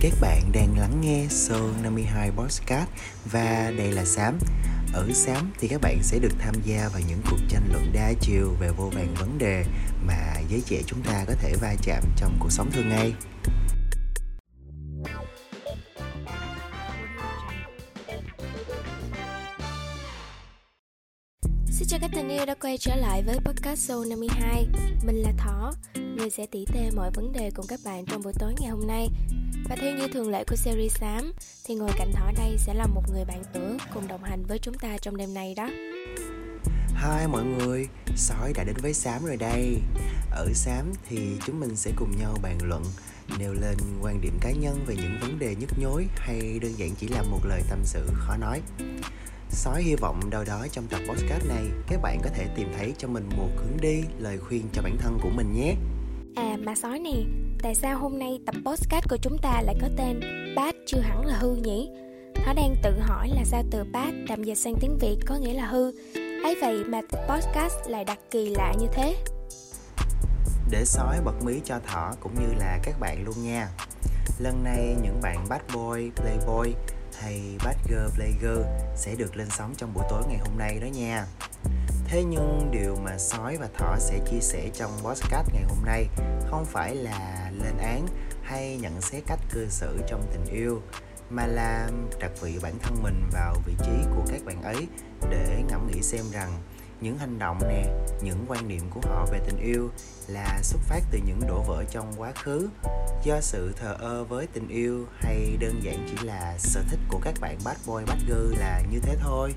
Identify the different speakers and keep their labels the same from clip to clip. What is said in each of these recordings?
Speaker 1: Các bạn đang lắng nghe show 52 Podcast và đây là Sám. Ở Sám thì các bạn sẽ được tham gia vào những cuộc tranh luận đa chiều về vô vàng vấn đề mà giới trẻ chúng ta có thể va chạm trong cuộc sống thường ngày.
Speaker 2: Xin chào các tình yêu đã quay trở lại với podcast show 52 Mình là Thỏ, người sẽ tỉ tê mọi vấn đề cùng các bạn trong buổi tối ngày hôm nay. Và theo như thường lệ của series xám, Thì ngồi cạnh Thỏ đây sẽ là một người bạn tử cùng đồng hành với chúng ta trong đêm nay đó.
Speaker 1: Hi mọi người, sói đã đến với Sám rồi đây. Ở Sám thì chúng mình sẽ cùng nhau bàn luận Nêu lên quan điểm cá nhân về những vấn đề nhức nhối Hay đơn giản chỉ là một lời tâm sự khó nói. Sói hy vọng đâu đó trong tập podcast này Các bạn có thể tìm thấy cho mình một hướng đi, lời khuyên cho bản thân của mình nhé.
Speaker 2: À mà sói nè, tại sao hôm nay tập podcast của chúng ta lại có tên Bad chưa hẳn là hư nhỉ? Nó đang tự hỏi là sao từ bad tạm dịch sang tiếng Việt có nghĩa là hư. Ấy vậy mà podcast lại đặt kỳ lạ như thế.
Speaker 1: Để sói bật mí cho thỏ cũng như là các bạn luôn nha. Lần này những bạn bad boy, playboy hay bad girl, playgirl sẽ được lên sóng trong buổi tối ngày hôm nay đó nha. Thế nhưng điều mà sói và thỏ sẽ chia sẻ trong podcast ngày hôm nay không phải là lên án hay nhận xét cách cư xử trong tình yêu, mà là đặt vị bản thân mình vào vị trí của các bạn ấy để ngẫm nghĩ xem rằng những hành động nè, những quan niệm của họ về tình yêu là xuất phát từ những đổ vỡ trong quá khứ do sự thờ ơ với tình yêu hay đơn giản chỉ là sở thích của các bạn bad boy, bad girl là như thế thôi.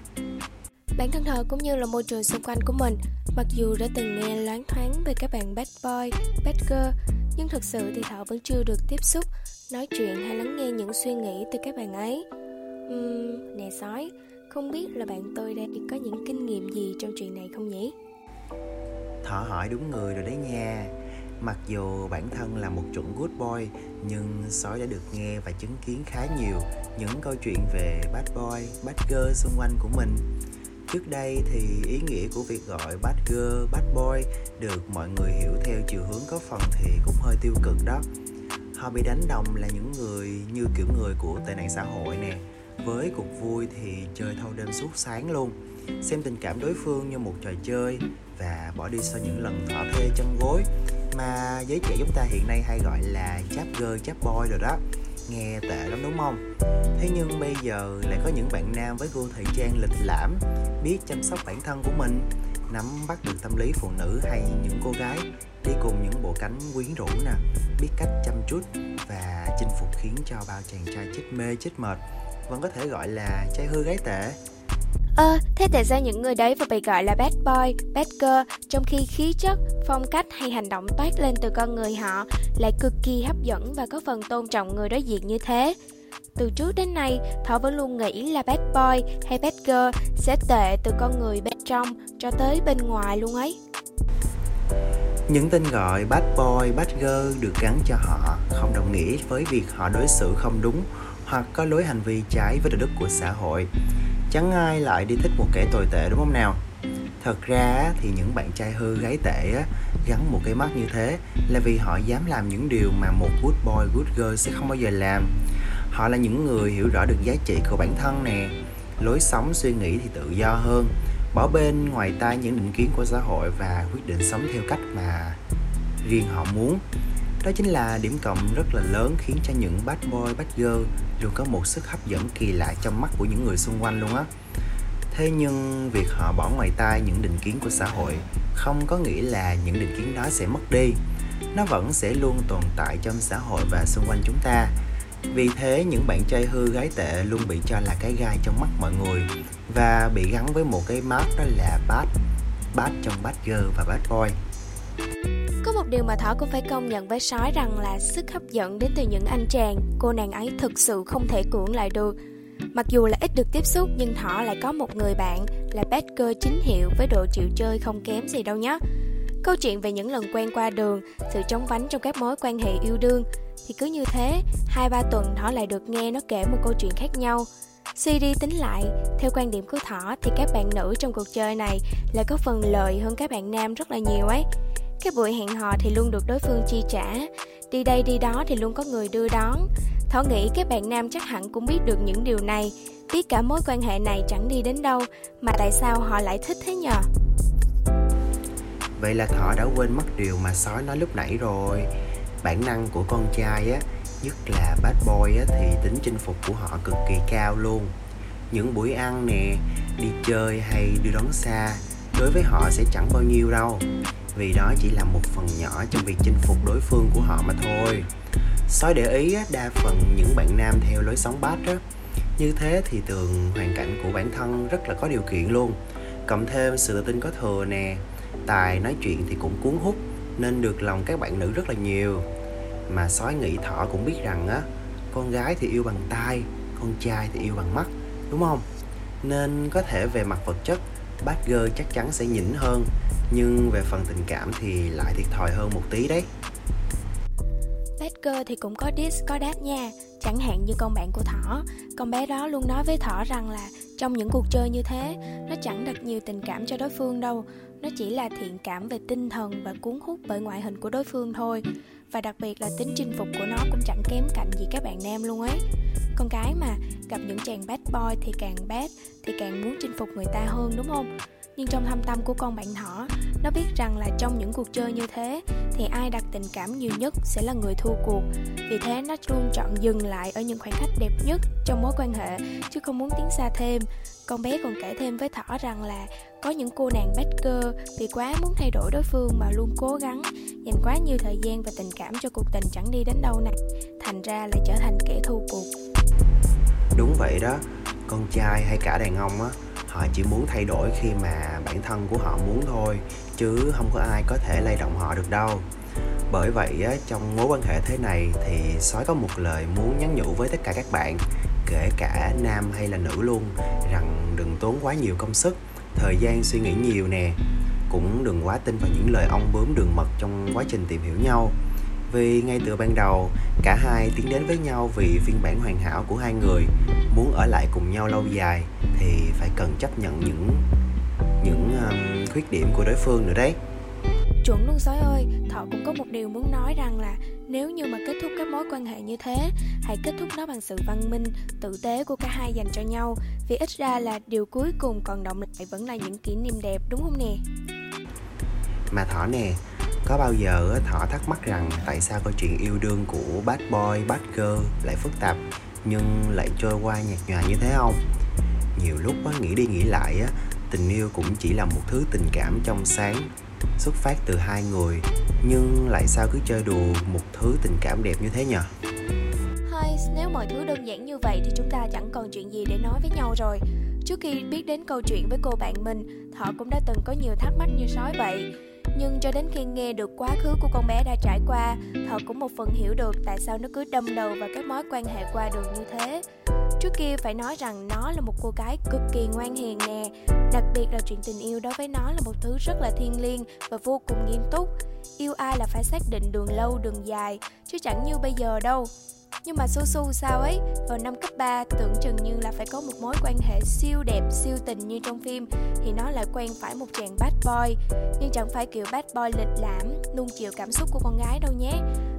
Speaker 2: Bản thân thờ cũng như là môi trường xung quanh của mình Mặc dù đã từng nghe loáng thoáng về các bạn bad boy, bad girl Nhưng thực sự thì Thảo vẫn chưa được tiếp xúc Nói chuyện hay lắng nghe những suy nghĩ từ các bạn ấy. Uhm, Nè sói, không biết là bạn tôi đây có những kinh nghiệm gì trong chuyện này không nhỉ?
Speaker 1: Thỏ hỏi đúng người rồi đấy nha. Mặc dù bản thân là một chuẩn good boy Nhưng sói đã được nghe và chứng kiến khá nhiều Những câu chuyện về bad boy, bad girl xung quanh của mình. Trước đây thì ý nghĩa của việc gọi bad girl, bad boy Được mọi người hiểu theo chiều hướng có phần thì cũng hơi tiêu cực đó. Họ bị đánh đồng là những người như kiểu người của tệ nạn xã hội nè. Với cuộc vui thì chơi thâu đêm suốt sáng luôn Xem tình cảm đối phương như một trò chơi Và bỏ đi sau những lần thỏa thuê chân gối. Mà giới trẻ chúng ta hiện nay hay gọi là chap girl, chap boy rồi đó. Nghe tệ lắm đúng không? Thế nhưng bây giờ lại có những bạn nam với gu thời trang lịch lãm Biết chăm sóc bản thân của mình Nắm bắt được tâm lý phụ nữ hay những cô gái Đi cùng những bộ cánh quyến rũ nè Biết cách chăm chút và chinh phục khiến cho bao chàng trai chết mê chết mệt Vẫn có thể gọi là trai hư gái tệ
Speaker 2: Ơ, thế tại sao những người đấy phải bị gọi là bad boy, bad girl trong khi khí chất, phong cách hay hành động toát lên từ con người họ lại cực kỳ hấp dẫn và có phần tôn trọng người đối diện như thế? Từ trước đến nay, Thọ vẫn luôn nghĩ là bad boy hay bad girl sẽ tệ từ con người bên trong cho tới bên ngoài luôn ấy.
Speaker 1: Những tên gọi bad boy, bad girl được gắn cho họ không đồng nghĩa với việc họ đối xử không đúng hoặc có lối hành vi trái với đạo đức của xã hội. Chẳng ai lại đi thích một kẻ tồi tệ đúng không nào? Thật ra thì những bạn trai hư gái tệ gắn một cái mắt như thế là vì họ dám làm những điều mà một good boy, good girl sẽ không bao giờ làm. Họ là những người hiểu rõ được giá trị của bản thân nè, lối sống suy nghĩ thì tự do hơn, bỏ bên ngoài tai những định kiến của xã hội và quyết định sống theo cách mà riêng họ muốn. Đó chính là điểm cộng rất là lớn khiến cho những bad boy, bad girl luôn có một sức hấp dẫn kỳ lạ trong mắt của những người xung quanh luôn á. Thế nhưng việc họ bỏ ngoài tai những định kiến của xã hội không có nghĩa là những định kiến đó sẽ mất đi. Nó vẫn sẽ luôn tồn tại trong xã hội và xung quanh chúng ta vì thế những bạn trai hư gái tệ luôn bị cho là cái gai trong mắt mọi người và bị gắn với một cái mát đó là bad bad trong bad girl và bad boy
Speaker 2: có một điều mà Thỏ cũng phải công nhận với sói rằng là sức hấp dẫn đến từ những anh chàng, cô nàng ấy thực sự không thể cưỡng lại được. Mặc dù là ít được tiếp xúc nhưng Thỏ lại có một người bạn là bad girl chính hiệu với độ chịu chơi không kém gì đâu nhé. Câu chuyện về những lần quen qua đường, sự chống vánh trong các mối quan hệ yêu đương thì cứ như thế, hai ba tuần Thỏ lại được nghe nó kể một câu chuyện khác nhau. Suy đi tính lại, theo quan điểm của Thỏ thì các bạn nữ trong cuộc chơi này lại có phần lợi hơn các bạn nam rất là nhiều ấy. Cái buổi hẹn hò thì luôn được đối phương chi trả Đi đây đi đó thì luôn có người đưa đón Thỏ nghĩ các bạn nam chắc hẳn cũng biết được những điều này, biết cả mối quan hệ này chẳng đi đến đâu, mà tại sao họ lại thích thế nhờ?
Speaker 1: Vậy là Thỏ đã quên mất điều mà sói nói lúc nãy rồi. Bản năng của con trai á, nhất là bad boy á, thì tính chinh phục của họ cực kỳ cao luôn. Những buổi ăn nè, đi chơi hay đưa đón xa, đối với họ sẽ chẳng bao nhiêu đâu. Vì đó chỉ là một phần nhỏ trong việc chinh phục đối phương của họ mà thôi. Sói để ý á, đa phần những bạn nam theo lối sống bad á, như thế thì thường hoàn cảnh của bản thân rất là có điều kiện luôn cộng thêm sự tự tin có thừa nè tài nói chuyện thì cũng cuốn hút nên được lòng các bạn nữ rất là nhiều. Mà sói nghĩ thỏ cũng biết rằng á, con gái thì yêu bằng tai, con trai thì yêu bằng mắt, đúng không? Nên có thể về mặt vật chất bát gơ chắc chắn sẽ nhỉnh hơn, nhưng về phần tình cảm thì lại thiệt thòi hơn một tí đấy.
Speaker 2: Bát gơ thì cũng có dis, có đáp nha. Chẳng hạn như con bạn của Thỏ, Con bé đó luôn nói với Thỏ rằng là Trong những cuộc chơi như thế, Nó chẳng đặt nhiều tình cảm cho đối phương đâu. Nó chỉ là thiện cảm về tinh thần Và cuốn hút bởi ngoại hình của đối phương thôi. Và đặc biệt là tính chinh phục của nó Cũng chẳng kém cạnh gì các bạn nam luôn ấy. Con gái mà, gặp những chàng bad boy Thì càng bad, Thì càng muốn chinh phục người ta hơn, đúng không? Nhưng trong thâm tâm của con bạn thỏ nó biết rằng là trong những cuộc chơi như thế, thì ai đặt tình cảm nhiều nhất sẽ là người thua cuộc. Vì thế nó luôn chọn dừng lại ở những khoảnh khắc đẹp nhất trong mối quan hệ, chứ không muốn tiến xa thêm. Con bé còn kể thêm với thỏ rằng là có những cô nàng bad vì quá muốn thay đổi đối phương mà luôn cố gắng dành quá nhiều thời gian và tình cảm cho cuộc tình chẳng đi đến đâu này thành ra lại trở thành kẻ thua cuộc.
Speaker 1: Đúng vậy đó. Con trai hay cả đàn ông á họ chỉ muốn thay đổi khi mà bản thân của họ muốn thôi chứ không có ai có thể lay động họ được đâu. Bởi vậy á, trong mối quan hệ thế này thì sói có một lời muốn nhắn nhủ với tất cả các bạn kể cả nam hay là nữ luôn rằng đừng tốn quá nhiều công sức thời gian suy nghĩ nhiều nè cũng đừng quá tin vào những lời ong bướm đường mật trong quá trình tìm hiểu nhau. Vì ngay từ ban đầu cả hai tiến đến với nhau vì phiên bản hoàn hảo của hai người. Muốn ở lại cùng nhau lâu dài thì phải cần chấp nhận những những um, khuyết điểm của đối phương nữa đấy.
Speaker 2: Chuẩn luôn sói ơi thọ cũng có một điều muốn nói rằng là nếu như mà kết thúc các mối quan hệ như thế hãy kết thúc nó bằng sự văn minh, tử tế của cả hai dành cho nhau. Vì ít ra là điều cuối cùng còn động lại vẫn là những kỷ niệm đẹp, đúng không nè?
Speaker 1: Mà thỏ nè, có bao giờ thỏ thắc mắc rằng tại sao câu chuyện yêu đương của bad boy, bad girl lại phức tạp nhưng lại trôi qua nhạt nhòa như thế không? Nhiều lúc nghĩ đi nghĩ lại tình yêu cũng chỉ là một thứ tình cảm trong sáng, xuất phát từ hai người nhưng lại sao cứ chơi đùa một thứ tình cảm đẹp như thế nhỉ
Speaker 2: nếu mọi thứ đơn giản như vậy thì chúng ta chẳng còn chuyện gì để nói với nhau rồi. Trước khi biết đến câu chuyện với cô bạn mình, thọ cũng đã từng có nhiều thắc mắc như sói vậy. Nhưng cho đến khi nghe được quá khứ của con bé đã trải qua, thọ cũng một phần hiểu được tại sao nó cứ đâm đầu vào các mối quan hệ qua đường như thế. Trước kia phải nói rằng nó là một cô gái cực kỳ ngoan hiền nè, đặc biệt là chuyện tình yêu đối với nó là một thứ rất là thiêng liêng và vô cùng nghiêm túc. Yêu ai là phải xác định đường lâu, đường dài, chứ chẳng như bây giờ đâu nhưng mà su su sao ấy? Vào năm cấp 3 tưởng chừng như là phải có một mối quan hệ siêu đẹp, siêu tình như trong phim. Thì nó lại quen phải một chàng bad boy. Nhưng chẳng phải kiểu bad boy lịch lãm luôn chịu cảm xúc của con gái đâu nhé.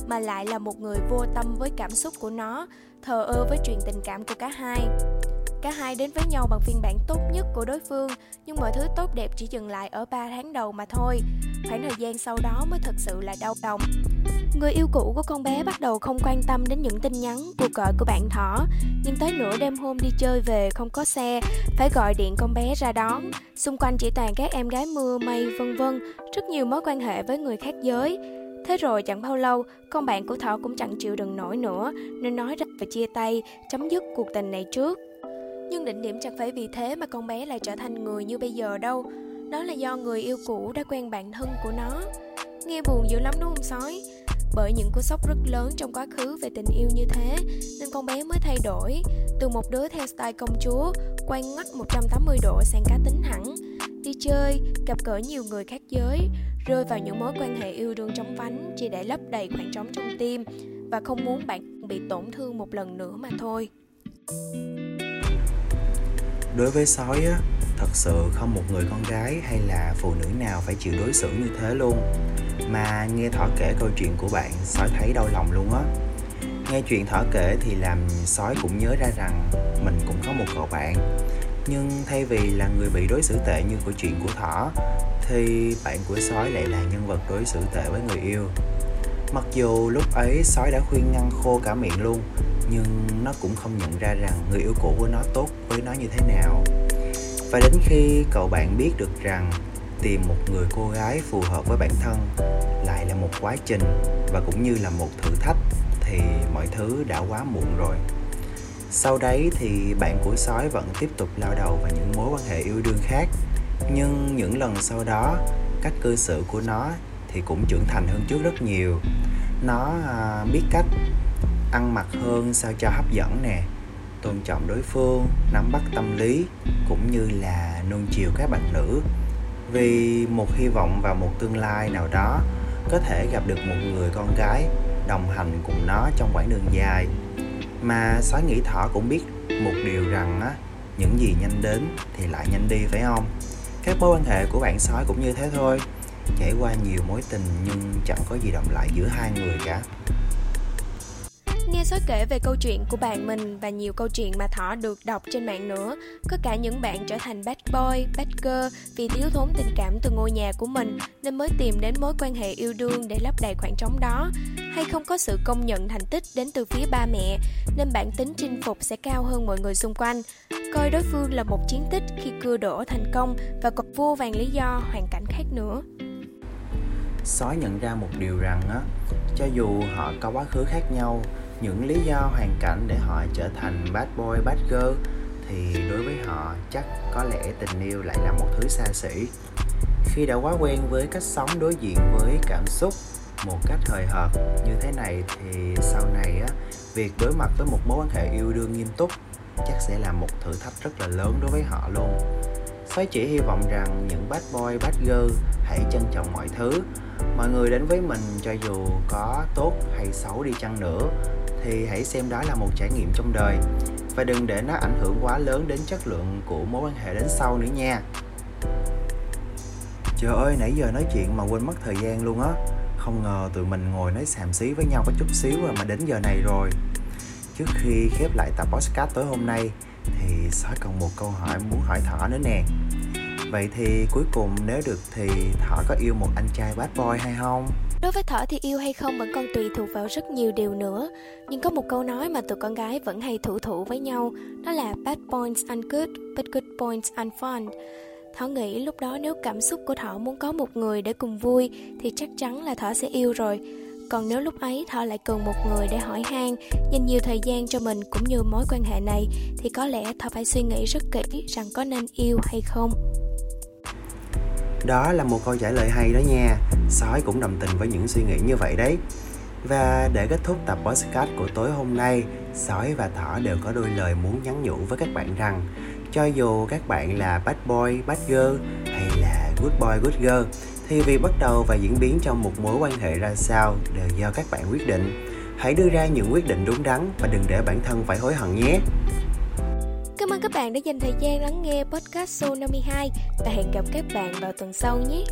Speaker 2: Mà lại là một người vô tâm với cảm xúc của nó, thờ ơ với chuyện tình cảm của cả hai. Cả hai đến với nhau bằng phiên bản tốt nhất của đối phương, nhưng mọi thứ tốt đẹp chỉ dừng lại ở 3 tháng đầu mà thôi. Khoảng thời gian sau đó mới thật sự là đau lòng. Người yêu cũ của con bé bắt đầu không quan tâm đến những tin nhắn, cuộc gọi của bạn thỏ, nhưng tới nửa đêm hôm đi chơi về không có xe, phải gọi điện con bé ra đón. Xung quanh chỉ toàn các em gái mưa mây vân vân, rất nhiều mối quan hệ với người khác giới. Thế rồi chẳng bao lâu, con bạn của Thỏ cũng chẳng chịu đựng nổi nữa, nên nói ra và chia tay, chấm dứt cuộc tình này trước. Nhưng định điểm chẳng phải vì thế mà con bé lại trở thành người như bây giờ đâu. Đó là do người yêu cũ đã quen bạn thân của nó. Nghe buồn dữ lắm đúng không sói? Bởi những cú sốc rất lớn trong quá khứ về tình yêu như thế Nên con bé mới thay đổi. Từ một đứa theo style công chúa Quay ngắt 180 độ sang cá tính hẳn. Đi chơi, gặp gỡ nhiều người khác giới Rơi vào những mối quan hệ yêu đương trong vánh Chỉ để lấp đầy khoảng trống trong tim Và không muốn bạn bị tổn thương một lần nữa mà thôi
Speaker 1: đối với sói á, thật sự không một người con gái hay là phụ nữ nào phải chịu đối xử như thế luôn. Mà nghe thỏ kể câu chuyện của bạn, sói thấy đau lòng luôn á. Nghe chuyện thỏ kể thì làm sói cũng nhớ ra rằng mình cũng có một cậu bạn. Nhưng thay vì là người bị đối xử tệ như của chuyện của thỏ, Thì bạn của sói lại là nhân vật đối xử tệ với người yêu. Mặc dù lúc ấy sói đã khuyên ngăn khô cả miệng luôn nhưng nó cũng không nhận ra rằng người yêu cũ của nó tốt với nó như thế nào. Và đến khi cậu bạn biết được rằng tìm một người cô gái phù hợp với bản thân lại là một quá trình và cũng như là một thử thách thì mọi thứ đã quá muộn rồi. Sau đấy thì bạn của sói vẫn tiếp tục lao đầu vào những mối quan hệ yêu đương khác. Nhưng những lần sau đó cách cư xử của nó thì cũng trưởng thành hơn trước rất nhiều. Nó à, biết cách ăn mặc hơn sao cho hấp dẫn nè. Tôn trọng đối phương, nắm bắt tâm lý, cũng như là nuông chiều các bạn nữ. Vì một hy vọng vào một tương lai nào đó, có thể gặp được một người con gái, đồng hành cùng nó trong quãng đường dài. Mà sói nghĩ thỏ cũng biết một điều rằng á, những gì nhanh đến thì lại nhanh đi, phải không? Các mối quan hệ của bạn sói cũng như thế thôi. Trải qua nhiều mối tình nhưng chẳng có gì động lại giữa hai người cả.
Speaker 2: Nghe Sói kể về câu chuyện của bạn mình và nhiều câu chuyện mà Thỏ được đọc trên mạng nữa. Có cả những bạn trở thành bad boy, bad girl vì thiếu thốn tình cảm từ ngôi nhà của mình nên mới tìm đến mối quan hệ yêu đương để lấp đầy khoảng trống đó. Hay không có sự công nhận thành tích đến từ phía ba mẹ nên bản tính chinh phục sẽ cao hơn mọi người xung quanh. Coi đối phương là một chiến tích khi cưa đổ thành công và còn vô vàng lý do hoàn cảnh khác nữa
Speaker 1: sói nhận ra một điều rằng á cho dù họ có quá khứ khác nhau những lý do hoàn cảnh để họ trở thành bad boy bad girl thì đối với họ chắc có lẽ tình yêu lại là một thứ xa xỉ. Khi đã quá quen với cách sống đối diện với cảm xúc một cách hời hợt như thế này thì sau này á việc đối mặt với một mối quan hệ yêu đương nghiêm túc chắc sẽ là một thử thách rất là lớn đối với họ luôn. Phái chỉ hy vọng rằng những bad boy, bad girl hãy trân trọng mọi thứ. Mọi người đến với mình cho dù có tốt hay xấu đi chăng nữa thì hãy xem đó là một trải nghiệm trong đời. Và đừng để nó ảnh hưởng quá lớn đến chất lượng của mối quan hệ đến sau nữa nha. Trời ơi, nãy giờ nói chuyện mà quên mất thời gian luôn á. Không ngờ tụi mình ngồi nói xàm xí với nhau có chút xíu rồi mà đến giờ này rồi. Trước khi khép lại tập podcast tối hôm nay Thì sói còn một câu hỏi muốn hỏi Thỏ nữa nè. Vậy thì cuối cùng nếu được thì Thỏ có yêu một anh trai bad boy hay không?
Speaker 2: Đối với Thỏ thì yêu hay không vẫn còn tùy thuộc vào rất nhiều điều nữa. Nhưng có một câu nói mà tụi con gái vẫn hay thủ thủ với nhau Đó là bad points ungood, but good points unfun Thỏ nghĩ lúc đó nếu cảm xúc của Thỏ muốn có một người để cùng vui Thì chắc chắn là Thỏ sẽ yêu rồi. Còn nếu lúc ấy Thỏ lại cần một người để hỏi han Dành nhiều thời gian cho mình cũng như mối quan hệ này Thì có lẽ Thỏ phải suy nghĩ rất kỹ rằng có nên yêu hay không
Speaker 1: đó là một câu trả lời hay đó nha. Sói cũng đồng tình với những suy nghĩ như vậy đấy. Và để kết thúc tập podcast của tối hôm nay Sói và Thỏ đều có đôi lời muốn nhắn nhủ với các bạn rằng Cho dù các bạn là bad boy, bad girl hay là good boy, good girl Thì việc bắt đầu và diễn biến trong một mối quan hệ ra sao đều do các bạn quyết định. Hãy đưa ra những quyết định đúng đắn và đừng để bản thân phải hối hận nhé.
Speaker 2: Cảm ơn các bạn đã dành thời gian lắng nghe podcast số 52 và hẹn gặp các bạn vào tuần sau nhé.